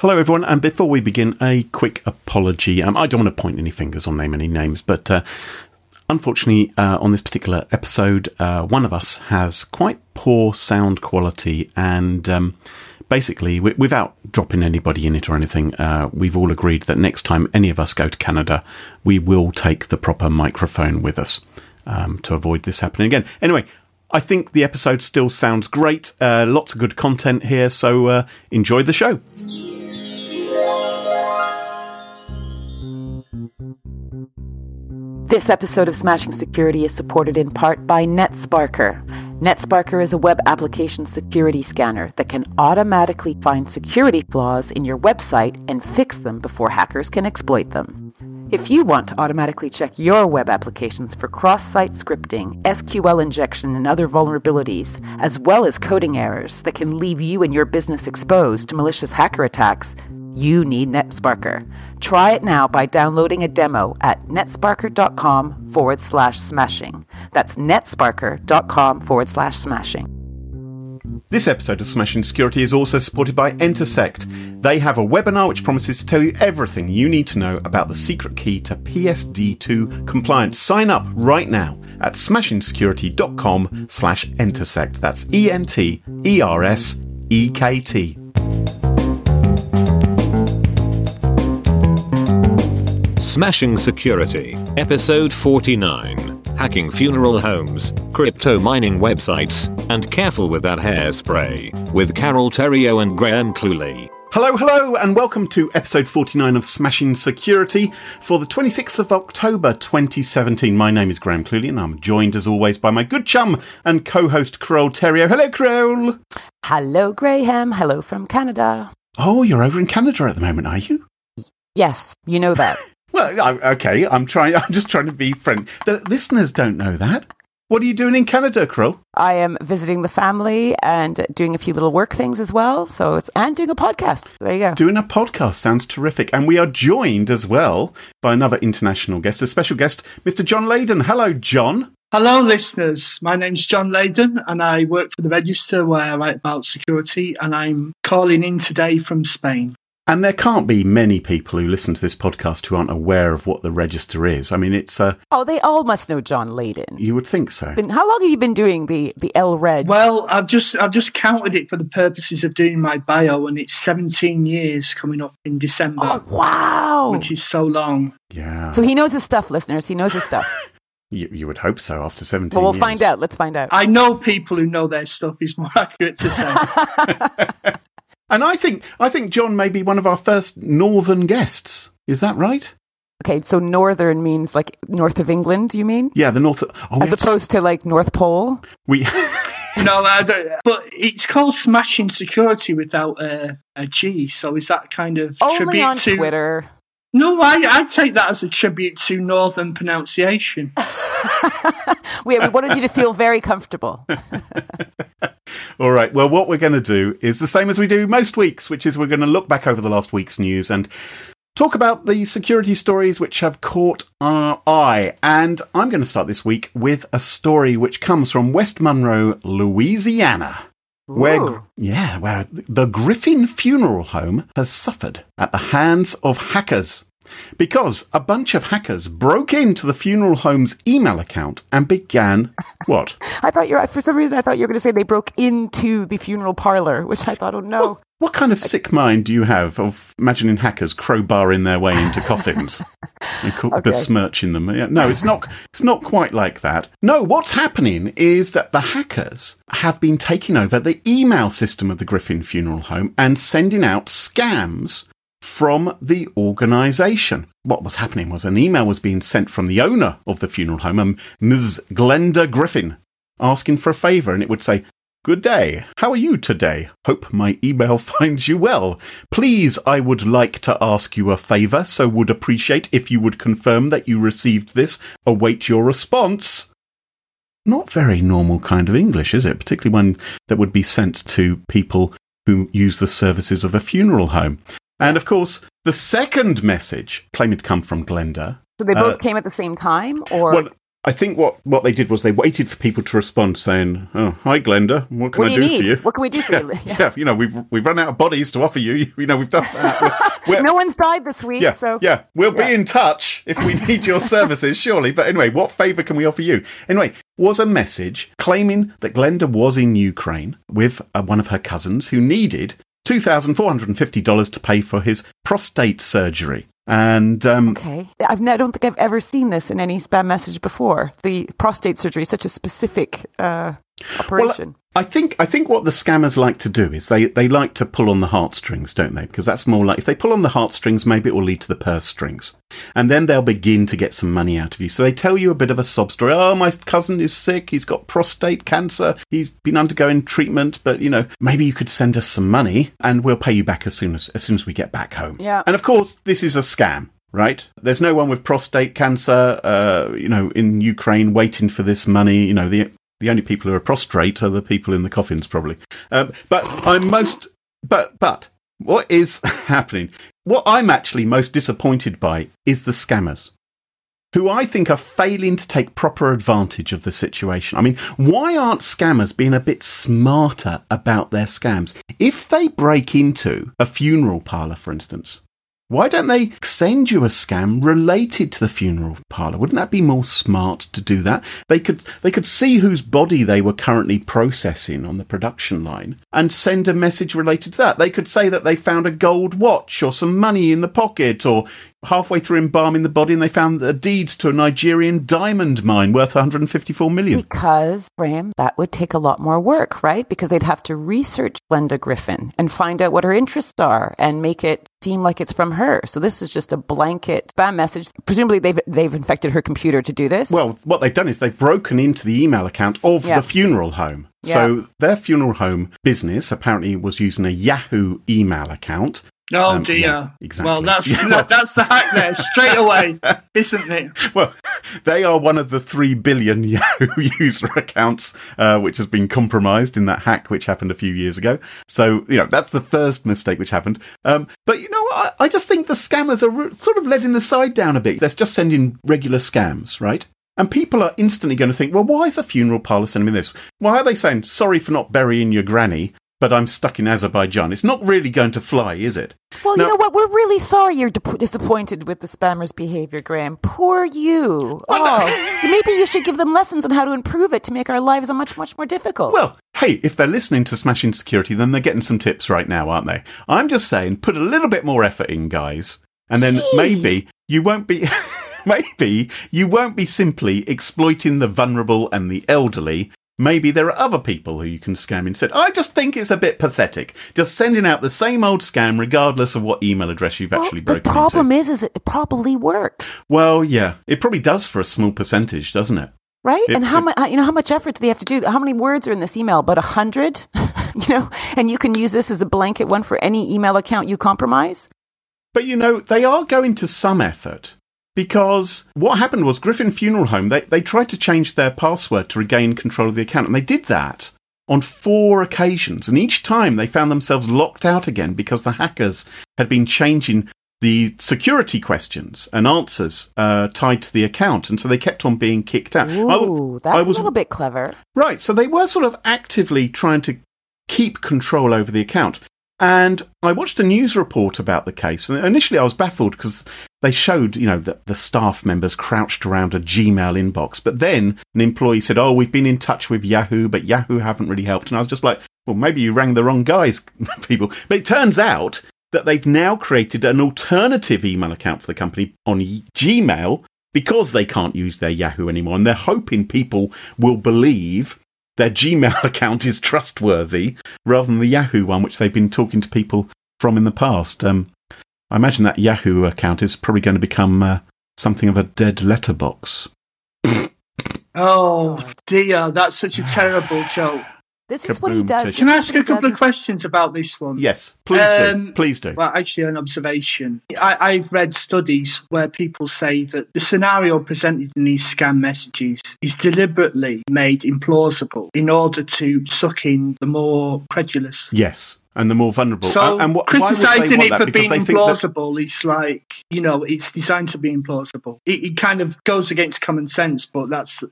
Hello, everyone. And before we begin, a quick apology. Um, I don't want to point any fingers or name any names, but uh, Unfortunately, uh, on this particular episode, uh, one of us has quite poor sound quality, and um, basically, w- without dropping anybody in it or anything, uh, we've all agreed that next time any of us go to Canada, we will take the proper microphone with us um, to avoid this happening again. Anyway, I think the episode still sounds great. Uh, lots of good content here, so uh, enjoy the show. This episode of Smashing Security is supported in part by NetSparker. NetSparker is a web application security scanner that can automatically find security flaws in your website and fix them before hackers can exploit them. If you want to automatically check your web applications for cross site scripting, SQL injection, and other vulnerabilities, as well as coding errors that can leave you and your business exposed to malicious hacker attacks, you need NetSparker. Try it now by downloading a demo at netsparker.com forward slash smashing. That's netsparker.com forward slash smashing. This episode of Smashing Security is also supported by Entersekt. They have a webinar which promises to tell you everything you need to know about the secret key to PSD2 compliance. Sign up right now at smashingsecurity.com slash Entersekt. That's E-N-T-E-R-S-E-K-T. Smashing Security, Episode 49 Hacking Funeral Homes, Crypto Mining Websites, and Careful with That Hairspray, with Carole Theriault and Graham Cluley. Hello, hello, and welcome to episode 49 of Smashing Security for the 26th of October 2017. My name is Graham Cluley, and I'm joined as always by my good chum and co host Carole Theriault. Hello, Carol. Hello, Graham. Hello from Canada. Oh, you're over in Canada at the moment, are you? Yes, you know that. Well, I, okay, I'm trying. I'm just trying to be friendly. The listeners don't know that. What are you doing in Canada, Crow? I am visiting the family and doing a few little work things as well. So it's and doing a podcast. There you go. Doing a podcast sounds terrific, and we are joined as well by another international guest, a special guest, Mr. John Leyden. Hello, John. Hello, listeners. My name's John Leyden, and I work for the Register, where I write about security. And I'm calling in today from Spain. And there can't be many people who listen to this podcast who aren't aware of what the register is. I mean, it's a. Oh, they all must know John Leyden. You would think so. Been- How long have you been doing the the El Reg? Well, I've just I've just counted it for the purposes of doing my bio, and it's 17 years coming up in December, oh, wow. which is so long. Yeah. So he knows his stuff, listeners. He knows his stuff. You, you would hope so after 17 Well, we'll years. find out. Let's find out. I know people who know their stuff is more accurate to say. And I think I think John may be one of our first northern guests. Is that right? Okay, so northern means like north of England, you mean? Yeah, the north. Oh, As yes. opposed to like North Pole? we. no, I don't. But it's called Smashing Security without a, a G. So is that kind of Only tribute on to? Twitter. No, I I take that as a tribute to Northern pronunciation. we, we wanted you to feel very comfortable. All right. Well, what we're going to do is the same as we do most weeks, which is we're going to look back over the last week's news and talk about the security stories which have caught our eye. And I'm going to start this week with a story which comes from West Monroe, Louisiana. Where, Ooh. yeah, where the Griffin Funeral Home has suffered at the hands of hackers. Because a bunch of hackers broke into the funeral home's email account and began what? I thought you're for some reason I thought you were going to say they broke into the funeral parlor, which I thought, oh no. What, what kind of sick mind do you have of imagining hackers crowbarring their way into coffins and co- Okay. besmirching them? No, it's not. It's not quite like that. No, what's happening is that the hackers have been taking over the email system of the Griffin Funeral Home and sending out scams from the organisation. What was happening was an email was being sent from the owner of the funeral home, um, Ms. Glenda Griffin, asking for a favour, and it would say, Good day. How are you today? Hope my email finds you well. Please, I would like to ask you a favour, so would appreciate if you would confirm that you received this. Await your response. Not very normal kind of English, is it? Particularly one that would be sent to people who use the services of a funeral home. And of course, the second message claiming to come from Glenda. So they both Uh, came at the same time, or Well, I think what, what they did was they waited for people to respond saying, "Oh, hi Glenda, what can what I do you do need? for you?" What can we do for yeah, you? yeah. you know, we've we've run out of bodies to offer you. You know, we've done that. We're- no one's died this week, yeah, so yeah, we'll Yeah. be in touch if we need your services, surely. But anyway, what favour can we offer you? Anyway, was a message claiming that Glenda was in Ukraine with uh, one of her cousins who needed two thousand four hundred and fifty dollars to pay for his prostate surgery, and um, Okay. I've, I don't think I've ever seen this in any spam message before. The prostate surgery is such a specific uh, operation. I think I think what the scammers like to do is they, they like to pull on the heartstrings, don't they? Because that's more like if they pull on the heartstrings, maybe it will lead to the purse strings, and then they'll begin to get some money out of you. So they tell you a bit of a sob story. Oh, my cousin is sick. He's got prostate cancer. He's been undergoing treatment, but you know maybe you could send us some money and we'll pay you back as soon as as soon as we get back home. Yeah. And of course, this is a scam. Right? There's no one with prostate cancer, uh, you know, in Ukraine waiting for this money. You know, the the only people who are prostrate are the people in the coffins, probably. Um, but I'm most, but but what is happening? What I'm actually most disappointed by is the scammers, who I think are failing to take proper advantage of the situation. I mean, why aren't scammers being a bit smarter about their scams? If they break into a funeral parlour, for instance, why don't they send you a scam related to the funeral parlour? Wouldn't that be more smart to do that? They could they could see whose body they were currently processing on the production line and send a message related to that. They could say that they found a gold watch or some money in the pocket or halfway through embalming the body and they found the deeds to a Nigerian diamond mine worth 154 million. Because, Graham, that would take a lot more work, right? Because they'd have to research Glenda Griffin and find out what her interests are and make it seem like it's from her. So this is just a blanket spam message. Presumably they've they've infected her computer to do this. Well, what they've done is they've broken into the email account of Yeah. the funeral home. Yeah. So their funeral home business apparently was using a Yahoo email account. Oh Um, dear. yeah, exactly. Well, that's Yeah, well- that, that's the hack there straight away, isn't it? Well, they are one of the three billion Yahoo user accounts, uh, which has been compromised in that hack which happened a few years ago. So, you know, that's the first mistake which happened. Um, but, you know, I, I just think the scammers are re- sort of letting the side down a bit. They're just sending regular scams, right? And people are instantly going to think, well, why is a funeral parlour sending me this? Why are they saying, sorry for not burying your granny, but I'm stuck in Azerbaijan? It's not really going to fly, is it? Well, Now- you know what? We're really sorry you're disappointed with the spammers' behavior, Graham. Poor you. oh, maybe you should give them lessons on how to improve it to make our lives a much, much more difficult. Well, hey, if they're listening to Smashing Security, then they're getting some tips right now, aren't they? I'm just saying, put a little bit more effort in, guys, and then Jeez. maybe you won't be. maybe you won't be simply exploiting the vulnerable and the elderly. Maybe there are other people who you can scam instead. I just think it's a bit pathetic, just sending out the same old scam regardless of what email address you've Well, actually broken. the problem into. is, is it probably works, Well, yeah, it probably does for a small percentage, doesn't it? right? It- and how much, uh, you know, how much effort do they have to do? How many words are in this email? About a hundred, you know. And you can use this as a blanket one for any email account you compromise. But you know, they are going to some effort because what happened was Griffin Funeral Home, they, they tried to change their password to regain control of the account, and they did that on four occasions. And each time they found themselves locked out again because the hackers had been changing the security questions and answers uh, tied to the account. And so they kept on being kicked out. W- Ooh, that's I a was- little bit clever. Right, so they were sort of actively trying to keep control over the account. And I watched a news report about the case, and initially I was baffled because they showed, you know, that the staff members crouched around a Gmail inbox. But then an employee said, "Oh, we've been in touch with Yahoo, but Yahoo haven't really helped." And I was just like, "Well, maybe you rang the wrong guys, people." But it turns out that they've now created an alternative email account for the company on Gmail because they can't use their Yahoo anymore, and they're hoping people will believe their Gmail account is trustworthy rather than the Yahoo one, which they've been talking to people from in the past. Um, I imagine that Yahoo account is probably going to become uh, something of a dead letterbox. Oh dear, that's such a terrible joke. This is what he does. Can I ask a couple of questions about this one? Yes, please do. Um, Please do. Well, actually, an observation. I, I've read studies where people say that the scenario presented in these scam messages is deliberately made implausible in order to suck in the more credulous. yes, and the more vulnerable. So and, and wh- why would they criticizing it for being they think that- implausible is like you know it's designed to be implausible. It, it kind of goes against common sense, but that's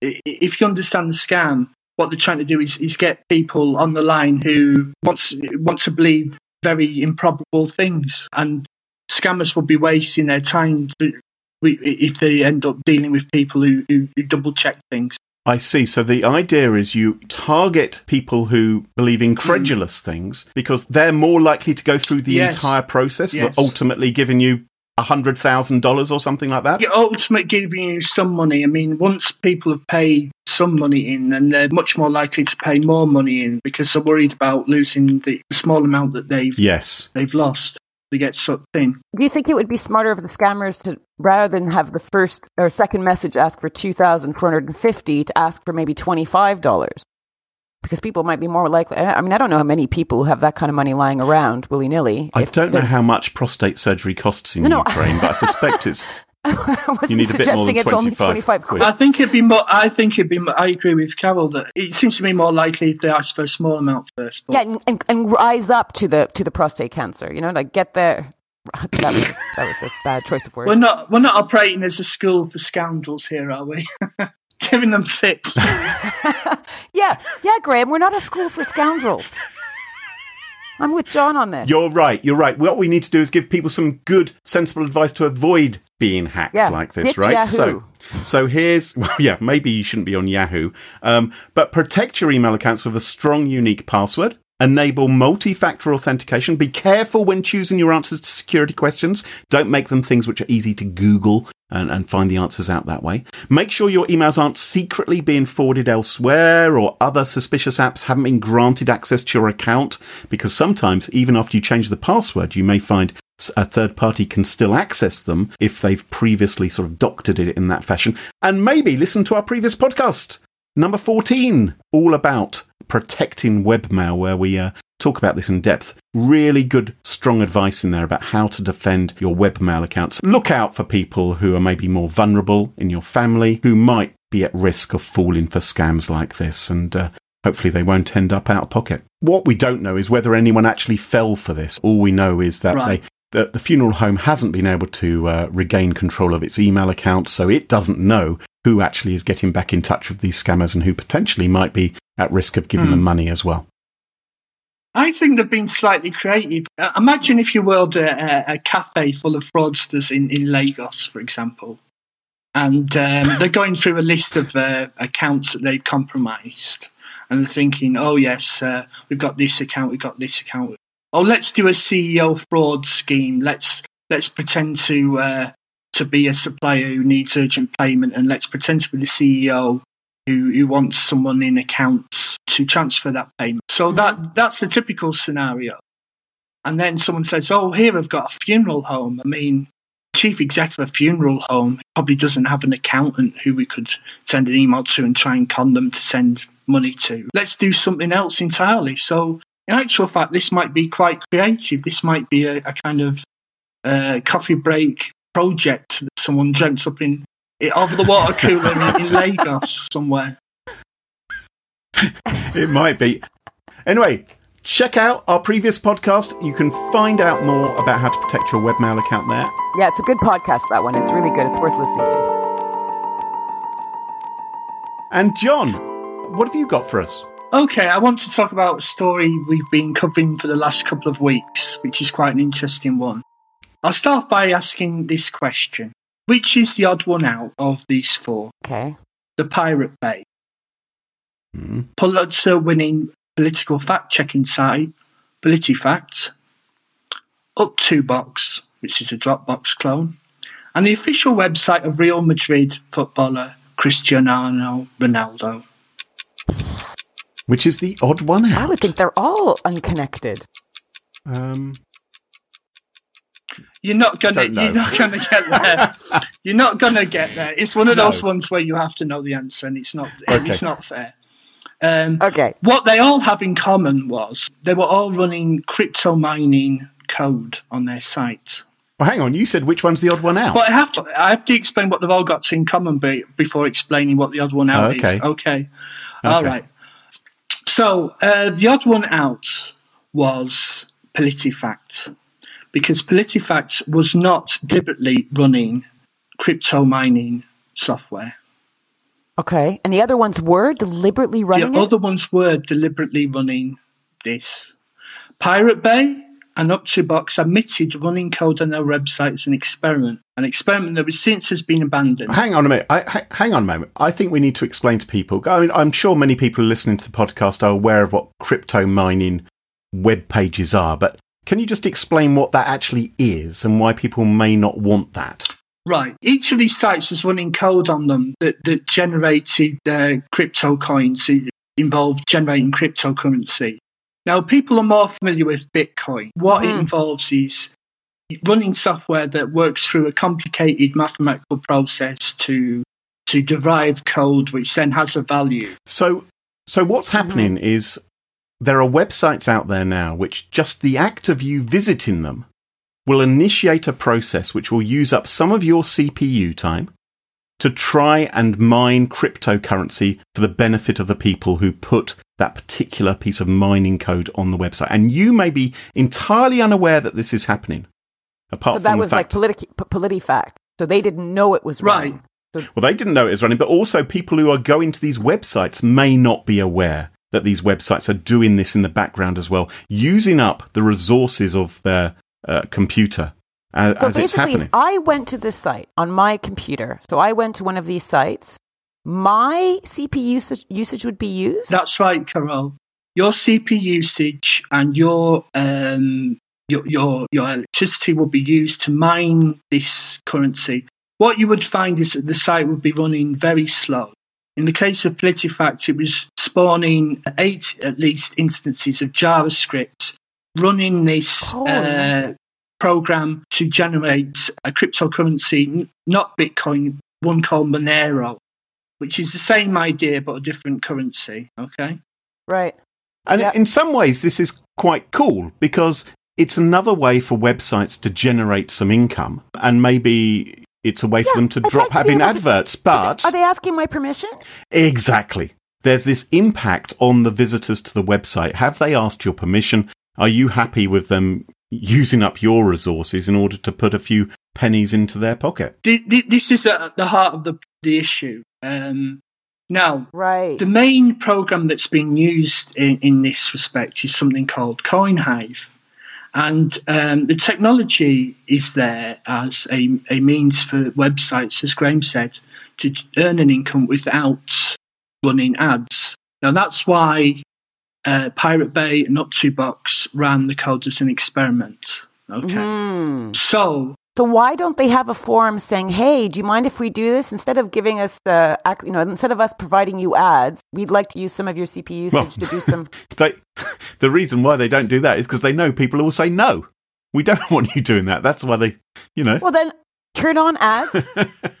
if you understand the scam. What they're trying to do is, is get people on the line who wants want to believe very improbable things, and scammers will be wasting their time if they end up dealing with people who, who, who double check things. I see. So the idea is you target people who believe incredulous mm. things because they're more likely to go through the Yes. entire process, Yes. but ultimately giving you hundred thousand dollars or something like that. Yeah, ultimately giving you some money. I mean, once people have paid some money in, then they're much more likely to pay more money in because they're worried about losing the small amount that they've Yes. they've lost. They get sucked in. Do you think it would be smarter for the scammers to, rather than have the first or second message ask for two thousand four hundred and fifty, to ask for maybe twenty five dollars? Because people might be more likely. I mean, I don't know how many people who have that kind of money lying around willy nilly. I don't know how much prostate surgery costs in No, no. Ukraine, but I suspect it's I wasn't You need a bit more suggesting than it's only 25 twenty five quid. quid. I think it'd be more. I think it'd be. more- I agree with Carol that it seems to me more likely if they ask for a small amount first. But Yeah, and, and, and rise up to the to the prostate cancer. You know, like get there. That was that was a bad choice of words. we're not. We're not operating as a school for scoundrels here, are we? Giving them tips. yeah, yeah, Graham. We're not a school for scoundrels. I'm with John on this. You're right. You're right. What we need to do is give people some good, sensible advice to avoid being hacked Yeah, like this, hit right? Yahoo. So, so here's well, yeah. Maybe you shouldn't be on Yahoo, um, but protect your email accounts with a strong, unique password. Enable multi-factor authentication. Be careful when choosing your answers to security questions. Don't make them things which are easy to Google and, and find the answers out that way. Make sure your emails aren't secretly being forwarded elsewhere or other suspicious apps haven't been granted access to your account because sometimes even after you change the password, you may find a third party can still access them if they've previously sort of doctored it in that fashion. And maybe listen to our previous podcast, number 14, all about protecting webmail, where we uh, talk about this in depth. Really good, strong advice in there about how to defend your webmail accounts. Look out for people who are maybe more vulnerable in your family, who might be at risk of falling for scams like this, and uh, hopefully they won't end up out of pocket. What we don't know is whether anyone actually fell for this. All we know is that Right. they the, the funeral home hasn't been able to uh, regain control of its email account, so it doesn't know who actually is getting back in touch with these scammers and who potentially might be at risk of giving Hmm. them money as well. I think they've been slightly creative. Uh, imagine if you were a, a, a cafe full of fraudsters in, in Lagos, for example, and um, they're going through a list of uh, accounts that they've compromised, and they're thinking, "Oh yes, uh, we've got this account, we've got this account. Oh, let's do a CEO fraud scheme. Let's let's pretend to uh, to be a supplier who needs urgent payment, and let's pretend to be the CEO who, who wants someone in accounts to transfer that payment. So that that's the typical scenario. And then someone says, "Oh, here I've got a funeral home." I mean, chief executive of a funeral home probably doesn't have an accountant who we could send an email to and try and con them to send money to. Let's do something else entirely. So, in actual fact, this might be quite creative. This might be a, a kind of uh, coffee break project that someone dreamt up in it over the water cooler in, in Lagos somewhere. It might be. Anyway, check out our previous podcast. You can find out more about how to protect your webmail account there. Yeah, it's a good podcast, that one. It's really good. It's worth listening to. And John, what have you got for us? Okay, I want to talk about a story we've been covering for the last couple of weeks, which is quite an interesting one. I'll start by asking this question Which is the odd one out of these four? Okay. The Pirate Bay. Hmm. Pulitzer winning political fact checking site, PolitiFact, Uptobox, which is a Dropbox clone, and the official website of Real Madrid footballer Cristiano Ronaldo. Which is the odd one out. I would think they're all unconnected. Um, You're not gonna you're not gonna get there. you're not gonna get there. It's one of No. those ones where you have to know the answer and it's not Okay. it's not fair. Um, Okay. What they all have in common was they were all running crypto mining code on their site. well, hang on. You said which one's the odd one out? But I have to I have to explain what they've all got in common be, before explaining what the odd one out Oh, okay. is. Okay. All Okay. right. So uh, the odd one out was PolitiFact because PolitiFact was not deliberately running crypto mining software. Okay. And the other ones were deliberately running the it? other ones were deliberately running this. Pirate Bay and Uptobox admitted running code on their website as an experiment, an experiment that was since has been abandoned. Hang on a minute. I, hang on a moment. I think we need to explain to people. I mean, I'm sure many people listening to the podcast are aware of what crypto mining web pages are, but can you just explain what that actually is and why people may not want that? Right. Each of these sites was running code on them that, that generated uh, crypto coins, it involved generating cryptocurrency. Now, people are more familiar with Bitcoin. What it Mhm. involves is running software that works through a complicated mathematical process to to derive code, which then has a value. So, so what's happening is there are websites out there now which just the act of you visiting them will initiate a process which will use up some of your CPU time to try and mine cryptocurrency for the benefit of the people who put that particular piece of mining code on the website. And you may be entirely unaware that this is happening. Apart So that from was the like fact, politi- PolitiFact. So they didn't know it was Right. running. well, they didn't know it was running, but also people who are going to these websites may not be aware that these websites are doing this in the background as well, using up the resources of their uh, computer uh, So as it's basically, happening. I went to this site on my computer, so I went to one of these sites, my CPU usage, usage would be used. That's right, Carol. Your CPU usage and your um, your, your your electricity will be used to mine this currency. What you would find is that the site would be running very slow. In the case of PolitiFact, it was spawning eight at least instances of JavaScript running this Holy uh, program to generate a cryptocurrency, n- not Bitcoin, one called Monero, which is the same idea but a different currency. Okay. right. And Yeah. in some ways, this is quite cool because it's another way for websites to generate some income, and maybe it's a way for them to I'd drop like to having able to- adverts. But Are they asking my permission? Exactly. There's this impact on the visitors to the website. Have they asked your permission? Are you happy with them using up your resources in order to put a few pennies into their pocket? Th- th- This is at the heart of the, the issue. Um, now, Right. the main program that's been used in, in this respect is something called CoinHive. And um, the technology is there as a, a means for websites, as Graham said, to earn an income without running ads. Now, that's why uh, Pirate Bay and Uptobox ran the code as an experiment. Okay. Hmm. So, So why don't they have a forum saying, "Hey, do you mind if we do this instead of giving us the, ac- you know, instead of us providing you ads, we'd like to use some of your CPU usage Well- to do some." They, the reason why they don't do that is because they know people will say no. We don't want you doing that. That's why they, you know. well, then turn on ads.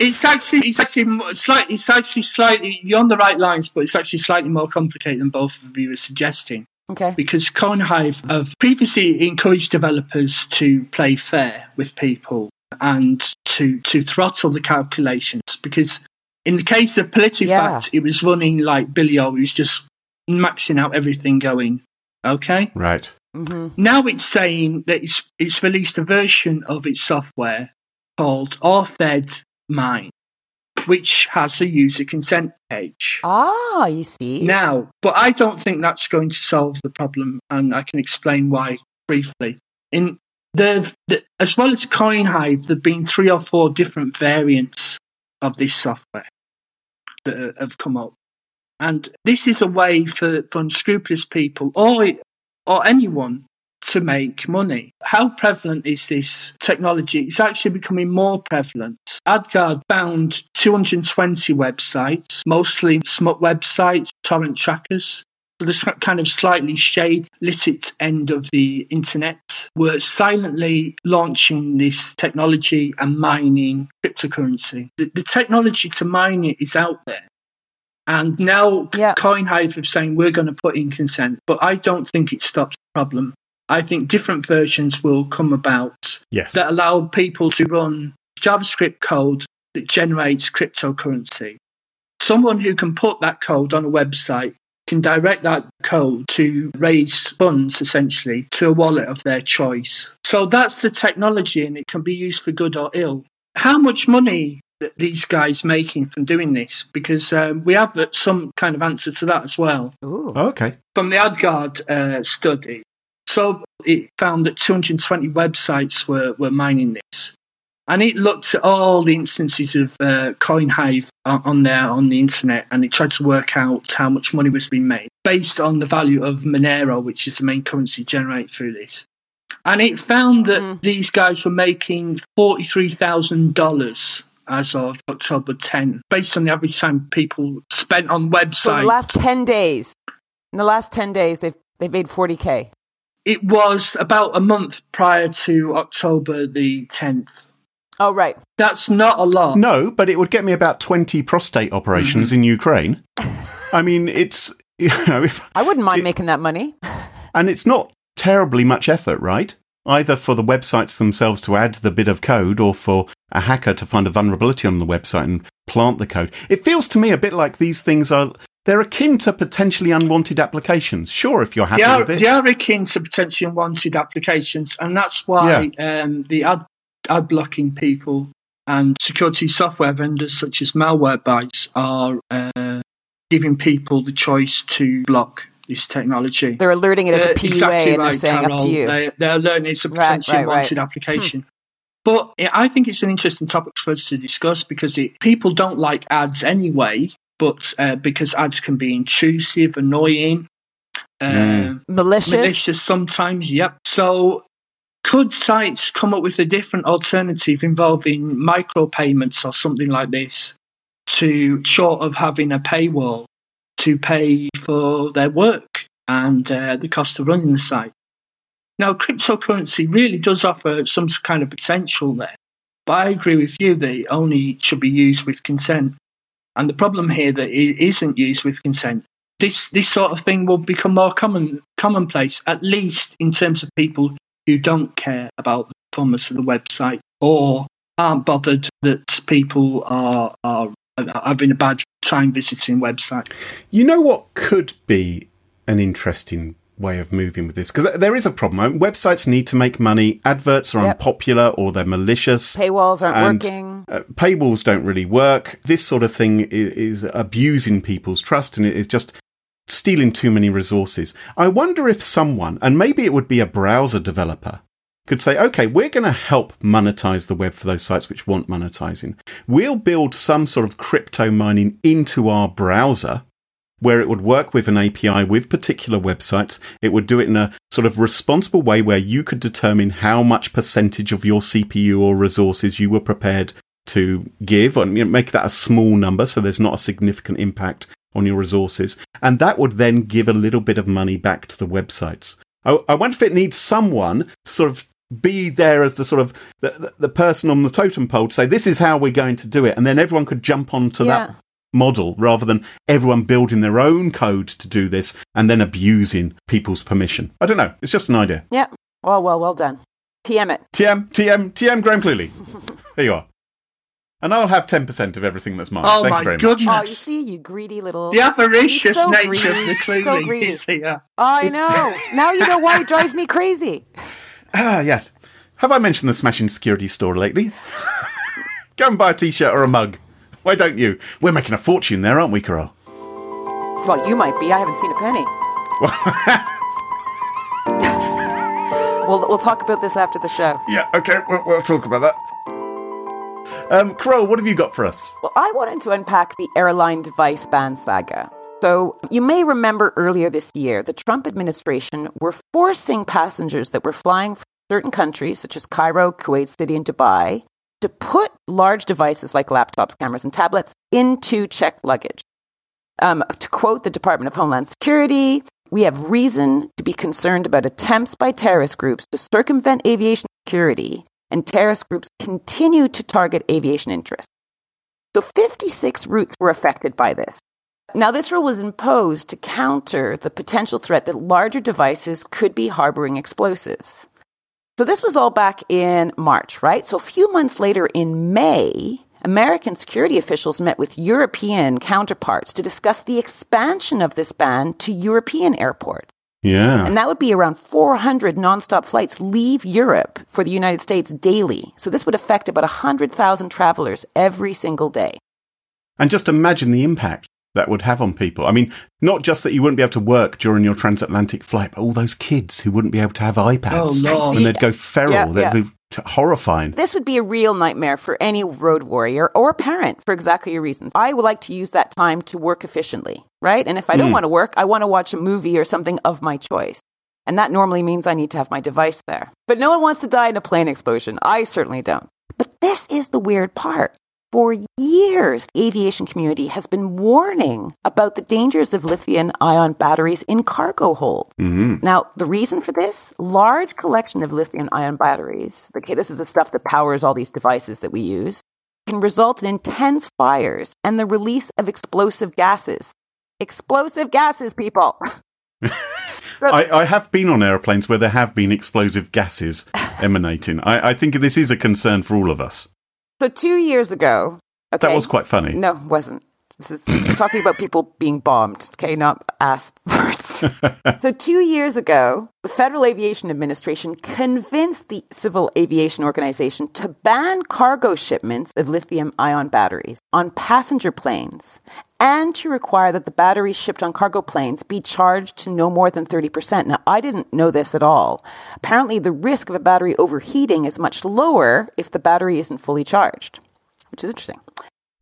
It's actually it's actually slightly it's actually slightly you're on the right lines, but it's actually slightly more complicated than both of you are suggesting. Okay. Because CoinHive have previously encouraged developers to play fair with people and to to throttle the calculations. Because in the case of PolitiFact, Yeah. it was running like Billy O, he was just maxing out everything going. Okay. Right. hmm Now it's saying that it's, it's released a version of its software called Orfed Mine. Which has a user consent page. Ah, you see. Now, but I don't think that's going to solve the problem, and I can explain why briefly. In the, the as well as CoinHive, there've been three or four different variants of this software that have come up, and this is a way for, for unscrupulous people or or anyone to make money. How prevalent is this technology? It's actually becoming more prevalent. AdGuard found 220 websites, mostly smut websites, torrent trackers. So this kind of slightly shade lit end of the internet were silently launching this technology and mining cryptocurrency. The, the technology to mine it is out there. And now Yeah. CoinHive are saying we're going to put in consent, but I don't think it stops the problem. I think different versions will come about Yes. that allow people to run JavaScript code that generates cryptocurrency. Someone who can put that code on a website can direct that code to raise funds essentially to a wallet of their choice. So that's the technology and it can be used for good or ill. How much money th- these guys making from doing this? Because um, we have uh, some kind of answer to that as well Ooh. Oh, okay. from the AdGuard uh, study. So it found that 220 websites were, were mining this. And it looked at all the instances of uh, CoinHive on on there on the internet and it tried to work out how much money was being made based on the value of Monero, which is the main currency generated through this. And it found that Mm. these guys were making $43,000 as of October 10, based on the average time people spent on websites. So the last 10 days, in the last 10 days, they've, they've made 40K. It was about a month prior to October the 10th. Oh, right. That's not a lot. No, but it would get me about 20 prostate operations in mm-hmm. Ukraine. I mean, it's, you know, if, I wouldn't mind It- making that money. and it's not terribly much effort, right? Either for the websites themselves to add the bit of code or for a hacker to find a vulnerability on the website and plant the code. It feels to me a bit like these things are, they're akin to potentially unwanted applications. Sure, if you're happy They are, with it. they are akin to potentially unwanted applications, and that's why um, the ad, ad blocking people and security software vendors such as Malwarebytes are uh, giving people the choice to block this technology. They're alerting it as a Uh, PUA exactly and they're right, saying up to you. They, they're learning it's a potentially right, right. wanted application. But I think it's an interesting topic for us to discuss because it, people don't like ads anyway, but uh, because ads can be intrusive, annoying, Mm. um, Malicious. malicious sometimes, yep. So could sites come up with a different alternative involving micropayments or something like this to short of having a paywall to pay for their work and uh, the cost of running the site? Now, cryptocurrency really does offer some kind of potential there, but I agree with you that it only should be used with consent. And the problem here that it isn't used with consent this this sort of thing will become more common commonplace, at least in terms of people who don't care about the performance of the website or aren't bothered that people are are having a bad time visiting website. You know what could be an interesting way of moving with this? Because there is a problem. I mean, websites need to make money. Adverts are Yep. unpopular or they're malicious. Paywalls aren't And- working. Uh, paywalls don't really work. This sort of thing is, is abusing people's trust and it is just stealing too many resources. I wonder if someone, and maybe it would be a browser developer, could say, okay, we're going to help monetize the web for those sites which want monetizing. We'll build some sort of crypto mining into our browser where it would work with an API with particular websites. It would do it in a sort of responsible way where you could determine how much percentage of your CPU or resources you were prepared to give and make that a small number so there's not a significant impact on your resources. And that would then give a little bit of money back to the websites. I, I wonder if it needs someone to sort of be there as the sort of the, the, the person on the totem pole to say this is how we're going to do it and then everyone could jump onto Yeah. that model rather than everyone building their own code to do this and then abusing people's permission. I don't know. It's just an idea. Yeah. Well, well, well done. TM it. TM, TM, TM Graham Cluley. there you are. And I'll have 10% of everything that's mine. Oh Thank my you very much. Oh, you see, you greedy little. the avaricious so nature greedy, of the so greedy. is here. I know. now you know why it drives me crazy. Ah, yeah. Have I mentioned the Smashing Security store lately? Go and buy a t shirt or a mug. Why don't you? We're making a fortune there, aren't we, Carol? Well, you might be. I haven't seen a penny. we'll, we'll talk about this after the show. Yeah, okay, we'll, we'll talk about that. Um, Crow, what have you got for us? Well, I wanted to unpack the airline device ban saga. So, you may remember earlier this year, the Trump administration were forcing passengers that were flying from certain countries, such as Cairo, Kuwait City, and Dubai, to put large devices like laptops, cameras, and tablets into checked luggage. Um, to quote the Department of Homeland Security, we have reason to be concerned about attempts by terrorist groups to circumvent aviation security, and terrorist groups continue to target aviation interests. So 56 routes were affected by this. Now, this rule was imposed to counter the potential threat that larger devices could be harboring explosives. So, this was all back in March, right? So, a few months later in May, American security officials met with European counterparts to discuss the expansion of this ban to European airports. Yeah. And that would be around 400 nonstop flights leave Europe for the United States daily. So, this would affect about 100,000 travelers every single day. And just imagine the impact that would have on people. I mean, not just that you wouldn't be able to work during your transatlantic flight, but all those kids who wouldn't be able to have iPads Oh, and they'd go feral. Yeah, they'd yeah. be t- horrifying. This would be a real nightmare for any road warrior or parent for exactly your reasons. I would like to use that time to work efficiently, right? And if I don't hmm. want to work, I want to watch a movie or something of my choice. And that normally means I need to have my device there. But no one wants to die in a plane explosion. I certainly don't. But this is the weird part. For years, the aviation community has been warning about the dangers of lithium ion batteries in cargo hold. Mm-hmm. Now, the reason for this large collection of lithium ion batteries, okay, this is the stuff that powers all these devices that we use, can result in intense fires and the release of explosive gases. Explosive gases, people. I, I have been on aeroplanes where there have been explosive gases emanating. I, I think this is a concern for all of us. So, two years ago, okay. That was quite funny. No, it wasn't. This is talking about people being bombed, okay, not ass birds. so, two years ago, the Federal Aviation Administration convinced the Civil Aviation Organization to ban cargo shipments of lithium ion batteries on passenger planes and to require that the batteries shipped on cargo planes be charged to no more than 30%. Now, I didn't know this at all. Apparently, the risk of a battery overheating is much lower if the battery isn't fully charged, which is interesting.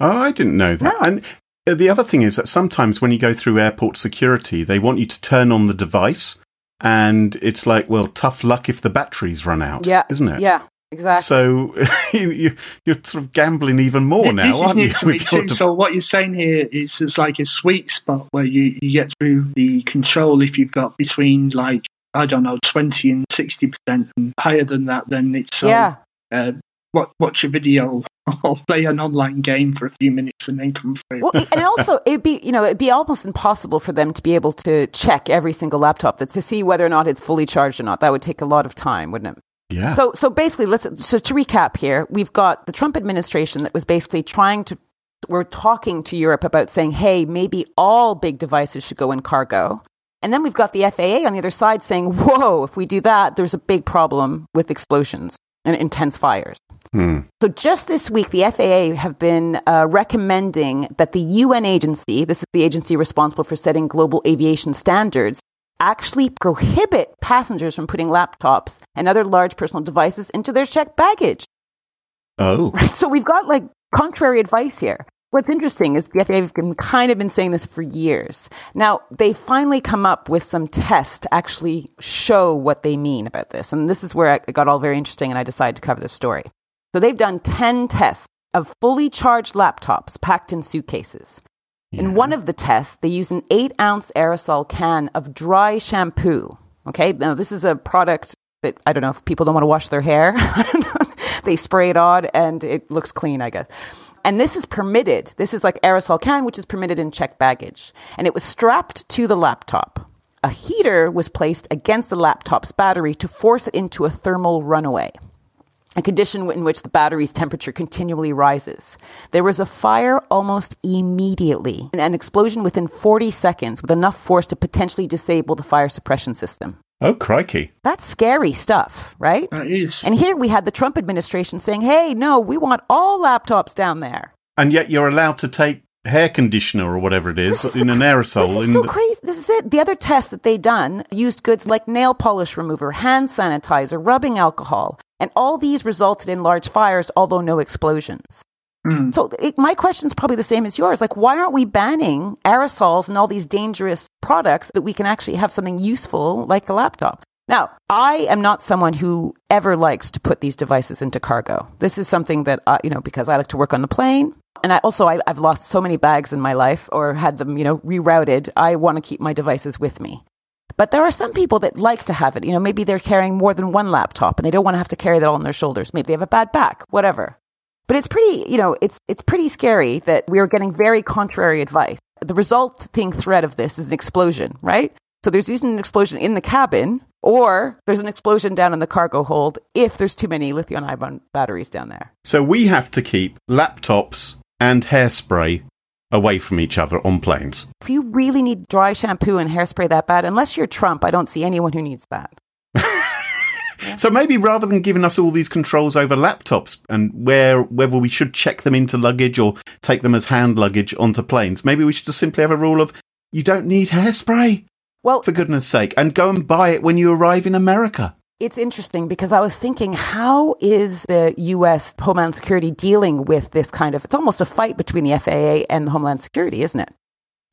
Oh, I didn't know that. And uh, the other thing is that sometimes when you go through airport security, they want you to turn on the device, and it's like, well, tough luck if the batteries run out, Yeah. isn't it? Yeah, exactly. So you, you, you're sort of gambling even more Th- now, this is aren't you? to me your too. So what you're saying here is it's like a sweet spot where you, you get through the control if you've got between like I don't know twenty and sixty percent, and higher than that, then it's so, yeah. uh, watch, watch a video or play an online game for a few minutes and then come through. Well, and also it'd be you know it'd be almost impossible for them to be able to check every single laptop that to see whether or not it's fully charged or not. That would take a lot of time, wouldn't it? Yeah. So, so basically, let's so to recap here, we've got the Trump administration that was basically trying to. We're talking to Europe about saying, hey, maybe all big devices should go in cargo. And then we've got the FAA on the other side saying, whoa, if we do that, there's a big problem with explosions and intense fires. Hmm. So just this week, the FAA have been uh, recommending that the UN agency, this is the agency responsible for setting global aviation standards, actually prohibit passengers from putting laptops and other large personal devices into their checked baggage. Oh, Right? So we've got like contrary advice here. What's interesting is the FAA have been, kind of been saying this for years. Now, they finally come up with some tests to actually show what they mean about this. And this is where it got all very interesting and I decided to cover this story. So they've done 10 tests of fully charged laptops packed in suitcases. In one of the tests, they use an eight ounce aerosol can of dry shampoo. Okay, now this is a product that I don't know if people don't want to wash their hair. I don't know. they spray it on and it looks clean, I guess. And this is permitted. This is like aerosol can, which is permitted in checked baggage. And it was strapped to the laptop. A heater was placed against the laptop's battery to force it into a thermal runaway a condition in which the battery's temperature continually rises. There was a fire almost immediately, and an explosion within 40 seconds with enough force to potentially disable the fire suppression system. oh, crikey! That's scary stuff, right? That is. And here we had the Trump administration saying, hey, no, we want all laptops down there. And yet you're allowed to take hair conditioner or whatever it is, This in the- an aerosol. This is in so the- crazy. This is it. The other tests that they done used goods like nail polish remover, hand sanitizer, rubbing alcohol, and all these resulted in large fires, although no explosions. Hmm. So it, my is probably the same as yours. Like, why aren't we banning aerosols and all these dangerous products that we can actually have something useful like a laptop? Now, I am not someone who ever likes to put these devices into cargo. This is something that, I, you know, because I like to work on the plane. And I also, I, I've lost so many bags in my life or had them, you know, rerouted. I want to keep my devices with me. But there are some people that like to have it. You know, maybe they're carrying more than one laptop and they don't want to have to carry that all on their shoulders. Maybe they have a bad back, whatever. But it's pretty, you know, it's it's pretty scary that we are getting very contrary advice. The resulting threat of this is an explosion, right? So there's either an explosion in the cabin or there's an explosion down in the cargo hold if there's too many lithium ion batteries down there. So we have to keep laptops and hairspray away from each other on planes. If you really need dry shampoo and hairspray that bad, unless you're Trump, I don't see anyone who needs that. So maybe rather than giving us all these controls over laptops and where whether we should check them into luggage or take them as hand luggage onto planes, maybe we should just simply have a rule of you don't need hairspray Well, for goodness sake and go and buy it when you arrive in America. It's interesting because I was thinking, how is the U.S. Homeland Security dealing with this kind of? It's almost a fight between the FAA and the Homeland Security, isn't it?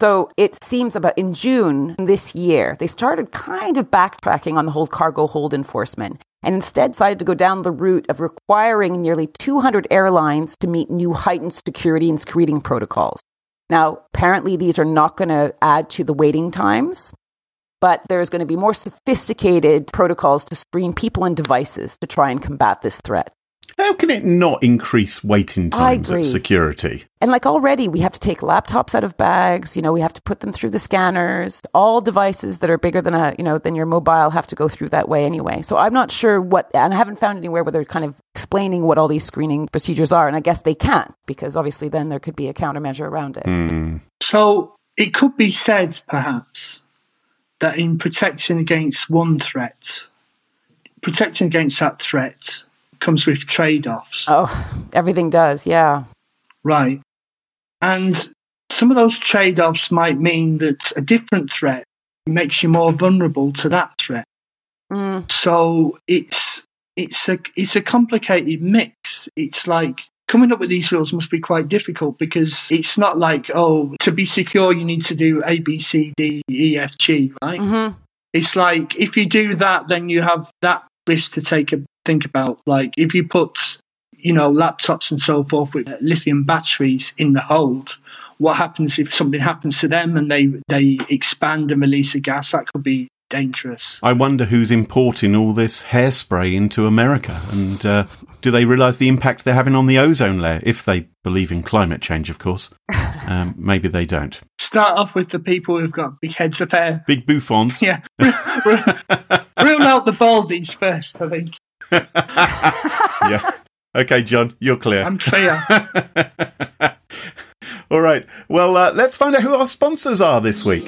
So it seems about in June this year, they started kind of backtracking on the whole cargo hold enforcement and instead decided to go down the route of requiring nearly 200 airlines to meet new heightened security and screening protocols. Now, apparently, these are not going to add to the waiting times, but there's going to be more sophisticated protocols to screen people and devices to try and combat this threat. How can it not increase waiting I times agree. at security? And like already, we have to take laptops out of bags. You know, we have to put them through the scanners. All devices that are bigger than a, you know, than your mobile have to go through that way anyway. So I'm not sure what, and I haven't found anywhere where they're kind of explaining what all these screening procedures are. And I guess they can't because obviously then there could be a countermeasure around it. Hmm. So it could be said, perhaps, that in protecting against one threat, protecting against that threat comes with trade offs. Oh, everything does. Yeah. Right. And some of those trade offs might mean that a different threat makes you more vulnerable to that threat. Mm, So it's it's a it's a complicated mix. It's like coming up with these rules must be quite difficult because it's not like oh to be secure you need to do A B C D E F G right. mhm. It's like if you do that, then you have that risk to take a think about. Like if you put, you know, laptops and so forth with lithium batteries in the hold, what happens if something happens to them and they they expand and release a gas? That could be dangerous. I wonder who's importing all this hairspray into America, and uh, do they realise the impact they're having on the ozone layer? If they believe in climate change, of course. Um, maybe they don't. Start off with the people who've got big heads of hair. Big bouffants. Yeah, rule out the baldies first. I think yeah. Okay, John, you're clear. I'm clear. All right. Well, uh, let's find out who our sponsors are this week.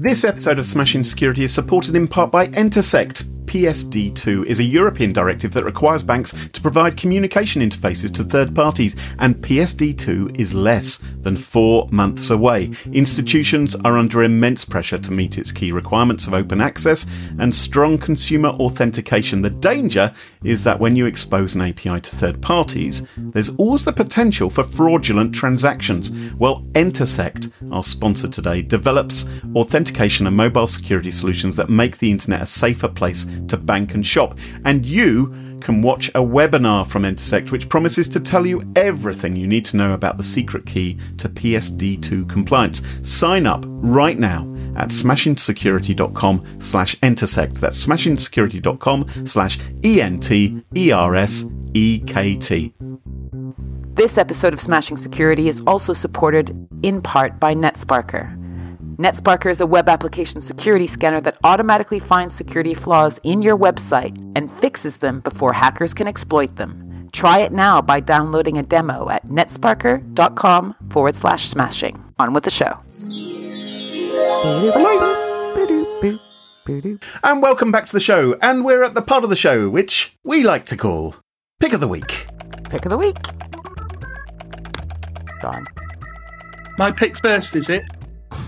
This episode of Smashing Security is supported in part by Entersekt. PSD2 is a European directive that requires banks to provide communication interfaces to third parties, and PSD2 is less than four months away. Institutions are under immense pressure to meet its key requirements of open access and strong consumer authentication. The danger is that when you expose an API to third parties, there's always the potential for fraudulent transactions. Well, Entersekt, our sponsor today, develops authentication and mobile security solutions that make the internet a safer place to bank and shop. And you can watch a webinar from Entersekt which promises to tell you everything you need to know about the secret key to PSD2 compliance. Sign up right now at smashingsecurity.com slash entersekt. That's smashingsecurity.com slash E-N-T-E-R-S-E-K-T. This episode of Smashing Security is also supported in part by NetSparker. NetSparker is a web application security scanner that automatically finds security flaws in your website and fixes them before hackers can exploit them. Try it now by downloading a demo at netsparker.com forward slash smashing. On with the show. And welcome back to the show. And we're at the part of the show which we like to call Pick of the Week. Pick of the week. Done. My pick first, is it?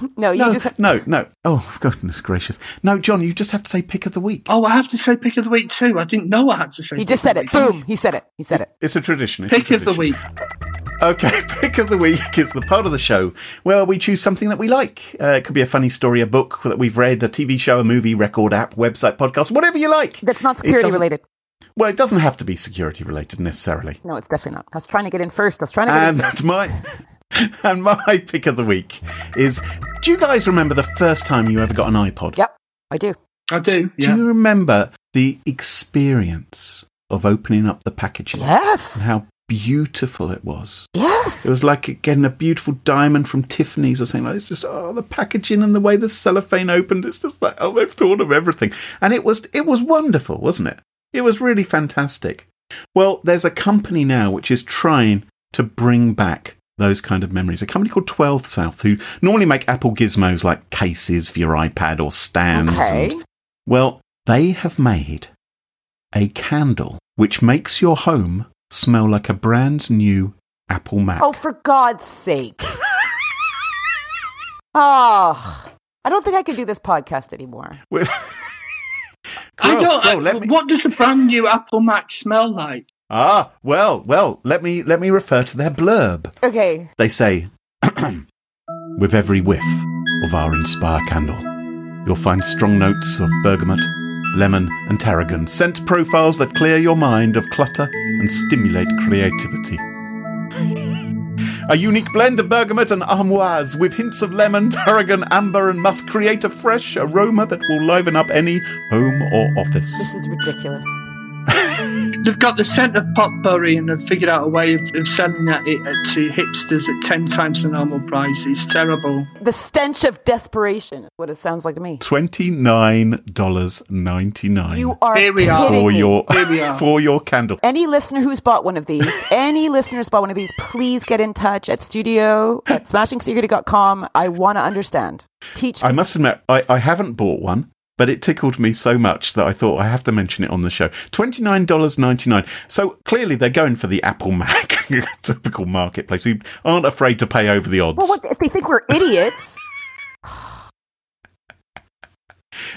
No, you No, just have, no, no. Oh, goodness gracious. No, John, you just have to say Pick of the Week. Oh, I have to say pick of the week too. I didn't know I had to say. he pick just of said the it. week. Boom. He said it. He said it. It's a tradition. It's a Pick of the week. Okay, pick of the week is the part of the show where we choose something that we like. Uh, it could be a funny story, a book that we've read, a TV show, a movie, record app, website, podcast, whatever you like. That's not security related. Well, it doesn't have to be security related necessarily. No, it's definitely not. I was trying to get in first. I was trying to get And in first. my and my pick of the week is: Do you guys remember the first time you ever got an iPod? Yep, I do. I do. Do you remember the experience of opening up the packaging? Yes. And how beautiful it was. Yes. It was like getting a beautiful diamond from Tiffany's or something like. It's just oh, the packaging and the way the cellophane opened. It's just like oh, they've thought of everything, and it was it was wonderful, wasn't it? It was really fantastic. Well, there's a company now which is trying to bring back those kind of memories. A company called Twelve South, who normally make Apple gizmos like cases for your iPad or stands. Okay. and- well, they have made a candle which makes your home smell like a brand new Apple Mac. Oh, for God's sake. oh, I don't think I can do this podcast anymore. With- I don't. Crow, I- uh, me- What does a brand new Apple Mac smell like? Ah, well, well, let me let me refer to their blurb. Okay. They say, with every whiff of our Inspire candle, you'll find strong notes of bergamot, lemon, and tarragon, scent profiles that clear your mind of clutter and stimulate creativity. A unique blend of bergamot and armoise with hints of lemon, tarragon, amber, and musk create a fresh aroma that will liven up any home or office. This is ridiculous. They've got the scent of potpourri and they've figured out a way of, of selling that it, uh, to hipsters at 10 times the normal price. It's terrible. The stench of desperation is what it sounds like to me. Twenty-nine dollars ninety-nine. You are Here we are. for your Here we are. for your candle. Any listener who's bought one of these, any listener who's bought one of these, please get in touch at studio at smashingsecurity.com. I want to understand. Teach I must admit, I, I haven't bought one, but it tickled me so much that I thought I have to mention it on the show. Twenty nine dollars ninety nine. So clearly they're going for the Apple Mac, typical marketplace. We aren't afraid to pay over the odds. Well, what, if they think we're idiots,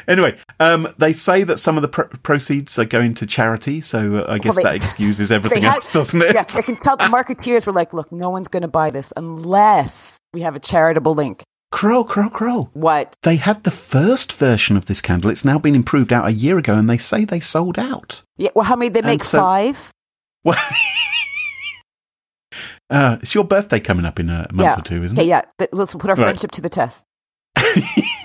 Anyway, um, they say that some of the pr- proceeds are going to charity, so uh, I guess they- that excuses everything had- else, doesn't it? yeah, I can tell the marketeers were like, look, no one's going to buy this unless we have a charitable link. Crow, crow, crow. What? They had the first version of this candle. It's now been improved out a year ago, and they say they sold out. Yeah, well, how many? They make so- five? Well, uh, it's your birthday coming up in a month yeah. or two, isn't okay, it? yeah. Th- Let's put our Right. friendship to the test.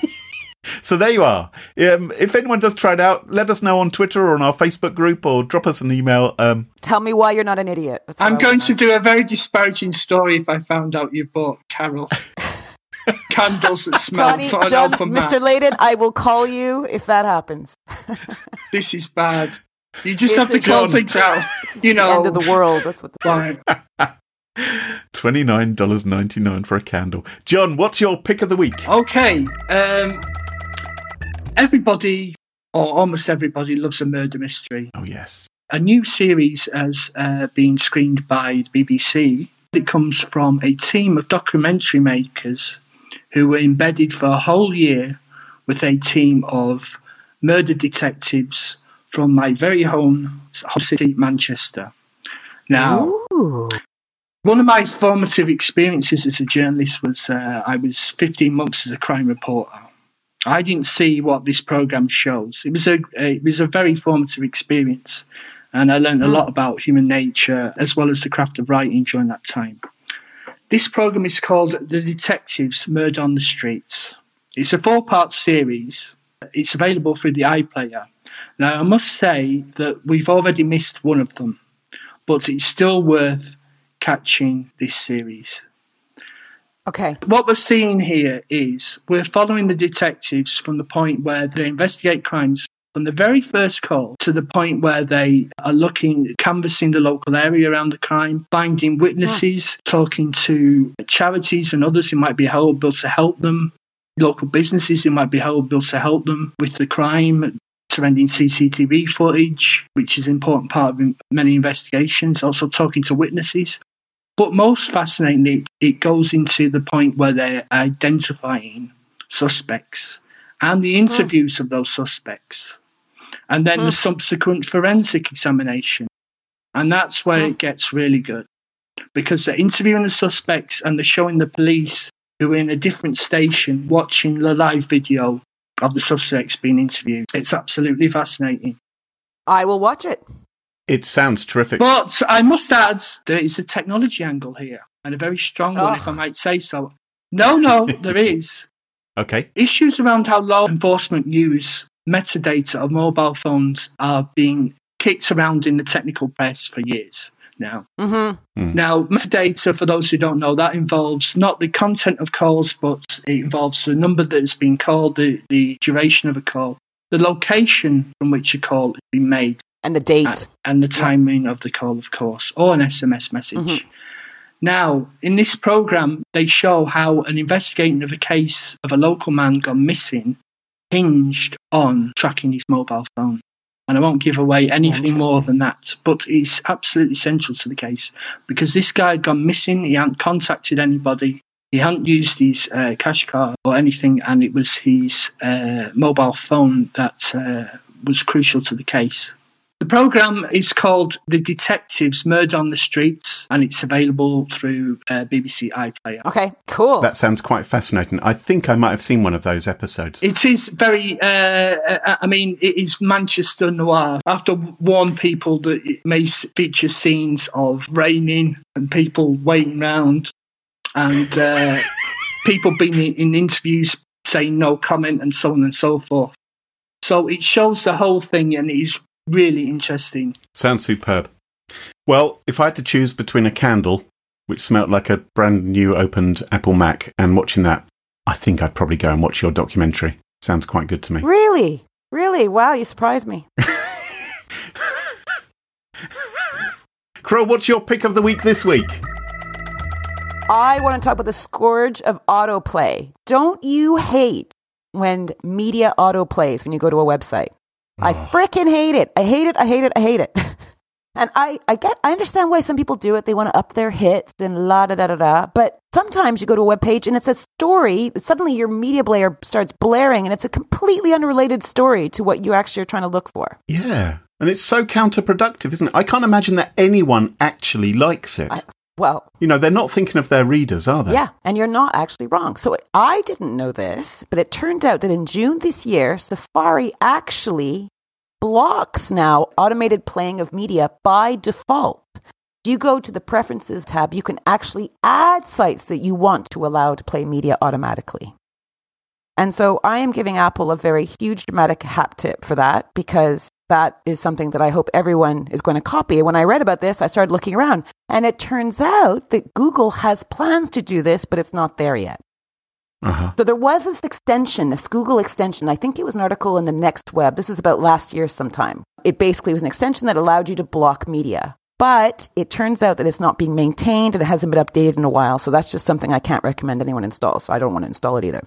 So there you are. Um, if anyone does try it out, let us know on Twitter or on our Facebook group, or drop us an email. Um, Tell me why you're not an idiot. I'm going wanna do a very disparaging story if I found out you bought Carole candles that smell Johnny, for an John, open Mac. Mr. Leyden, I will call you if that happens. This is bad. You just This have to is- call John. things out. This is You the know, end of the world. That's what. The Right. Twenty nine dollars ninety nine for a candle. John, what's your pick of the week? Okay. Um, everybody, or almost everybody, loves a murder mystery. Oh yes, A new series has uh, been screened by the BBC. It comes from a team of documentary makers who were embedded for a whole year with a team of murder detectives from my very home, home city, Manchester. Now, Ooh. one of my formative experiences as a journalist was uh, I was 15 months as a crime reporter. I didn't see what this program shows. It was a it was a very formative experience, and I learned a lot about human nature as well as the craft of writing during that time. This program is called The Detectives: Murder on the Streets. It's a four-part series. It's available through the iPlayer. Now, I must say that we've already missed one of them, but it's still worth catching this series. Okay. What we're seeing here is we're following the detectives from the point where they investigate crimes from the very first call to the point where they are looking, canvassing the local area around the crime, finding witnesses, talking to charities and others who might be able to help them, local businesses who might be able to help them with the crime, surrounding CCTV footage, which is an important part of many investigations, also talking to witnesses. But most fascinatingly, it goes into the point where they're identifying suspects and the hmm. interviews of those suspects, and then the mm-hmm. subsequent forensic examination. And that's where mm-hmm. it gets really good because they're interviewing the suspects and they're showing the police who are in a different station watching the live video of the suspects being interviewed. It's absolutely fascinating. I will watch it. It sounds terrific. But I must add, there is a technology angle here, and a very strong one, if I might say so. No, no, there is. Okay. Issues around how law enforcement use metadata of mobile phones are being kicked around in the technical press for years now. Mm-hmm. Now, metadata, for those who don't know, that involves not the content of calls, but it involves the number that has been called, the, the duration of a call, the location from which a call has been made, And the date. and, and the timing of the call, of course, or an SMS message. Mhm. Now, in this program, they show how an investigation of a case of a local man gone missing hinged on tracking his mobile phone. And I won't give away anything more than that, but it's absolutely central to the case because this guy had gone missing. He hadn't contacted anybody. He hadn't used his uh, cash card or anything, and it was his uh, mobile phone that uh, was crucial to the case. The program is called The Detectives Murder on the Streets, and it's available through uh, BBC iPlayer. Okay, cool. That sounds quite fascinating. I think I might have seen one of those episodes. It is very, uh, uh, I mean, it is Manchester noir. I have to warn people that it may feature scenes of raining and people waiting round and uh, people being in, in interviews saying no comment and so on and so forth. So it shows the whole thing and it is really interesting. Sounds superb. Well, if I had to choose between a candle, which smelt like a brand new opened Apple Mac, and watching that, I think I'd probably go and watch your documentary. Sounds quite good to me. really? Really? Wow, you surprised me. Crow, what's your pick of the week this week? I want to talk about the scourge of autoplay. Don't you hate when media autoplays when you go to a website? I frickin' hate it. I hate it. I hate it. I hate it. And I, I get, I understand why some people do it. They want to up their hits and la da da da da. But sometimes you go to a web page and it's a story. Suddenly your media player starts blaring and it's a completely unrelated story to what you actually are trying to look for. Yeah. And it's so counterproductive, isn't it? I can't imagine that anyone actually likes it. I- Well, you know, they're not thinking of their readers, are they? Yeah, and you're not actually wrong. So I didn't know this, but it turned out that in June this year, Safari actually blocks now automated playing of media by default. If you go to the preferences tab, you can actually add sites that you want to allow to play media automatically. And so I am giving Apple a very huge dramatic hat tip for that because that is something that I hope everyone is going to copy. When I read about this, I started looking around and it turns out that Google has plans to do this, but it's not there yet. Uh-huh. So there was this extension, this Google extension. I think it was an article in the Next Web. This was about last year sometime. It basically was an extension that allowed you to block media. But it turns out that it's not being maintained and it hasn't been updated in a while. So that's just something I can't recommend anyone install. So I don't want to install it either.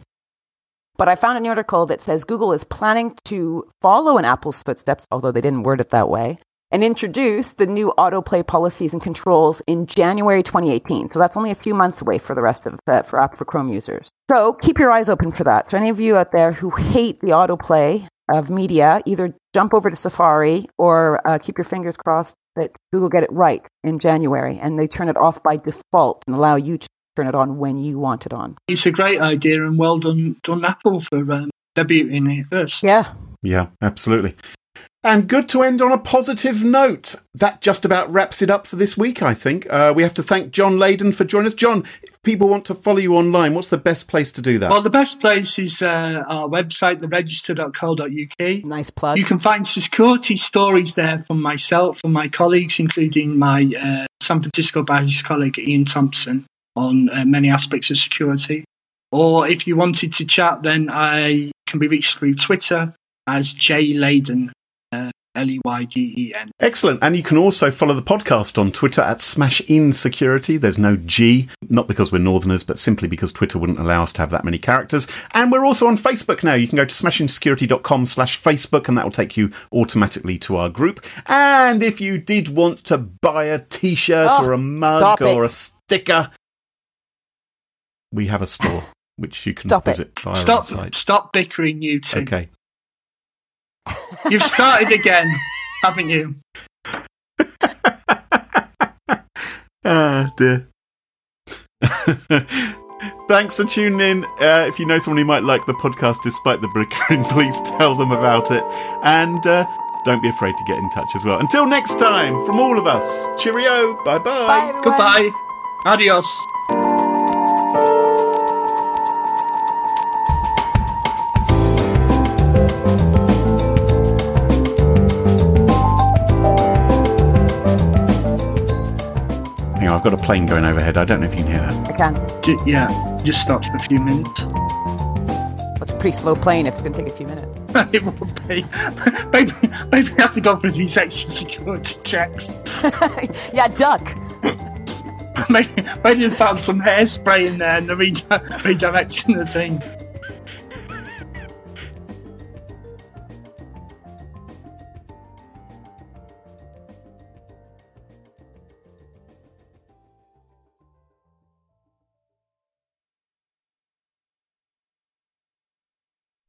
But I found an article that says Google is planning to follow in Apple's footsteps, although they didn't word it that way, and introduce the new autoplay policies and controls in January 2018. So that's only a few months away for the rest of uh, for app for Chrome users. So keep your eyes open for that. For any of you out there who hate the autoplay of media, either jump over to Safari or uh, keep your fingers crossed that Google get it right in January and they turn it off by default and allow you to turn it on when you want it on. It's a great idea and well done, done Apple for um, debuting it first. Yeah. Yeah, absolutely. And good to end on a positive note. That just about wraps it up for this week, I think. Uh, we have to thank John Leyden for joining us. John, if people want to follow you online, what's the best place to do that? Well, the best place is uh, our website, theregister.co.uk. Nice plug. You can find security stories there from myself and my colleagues, including my uh, San Francisco based colleague Iain Thomson, on uh, many aspects of security. Or if you wanted to chat, then I can be reached through Twitter as J Leyden. Uh, L E Y G E N. Excellent. And you can also follow the podcast on Twitter at Smash In Security. There's no G, not because we're Northerners, but simply because Twitter wouldn't allow us to have that many characters. And we're also on Facebook now. You can go to smashinsecurity.com slash Facebook and that will take you automatically to our group. And if you did want to buy a t-shirt Oh, or a mug or it. a sticker, we have a store which you can Stop it. visit via our Stop, site. stop bickering, you two. Okay. You've started again, haven't you? Ah, dear. Thanks for tuning in. Uh, if you know someone who might like the podcast despite the bickering, please tell them about it. And uh, don't be afraid to get in touch as well. Until next time, from all of us, cheerio. Bye bye. Bye, everyone. Goodbye. Adios. I've got a plane going overhead. I don't know if you can hear that. I can. J- yeah, just stopped for a few minutes. It's a pretty slow plane if it's going to take a few minutes. it will be. Maybe, maybe we have to go through these extra security checks. yeah, duck. maybe, maybe they found some hairspray in there and they're redi- redirecting the thing.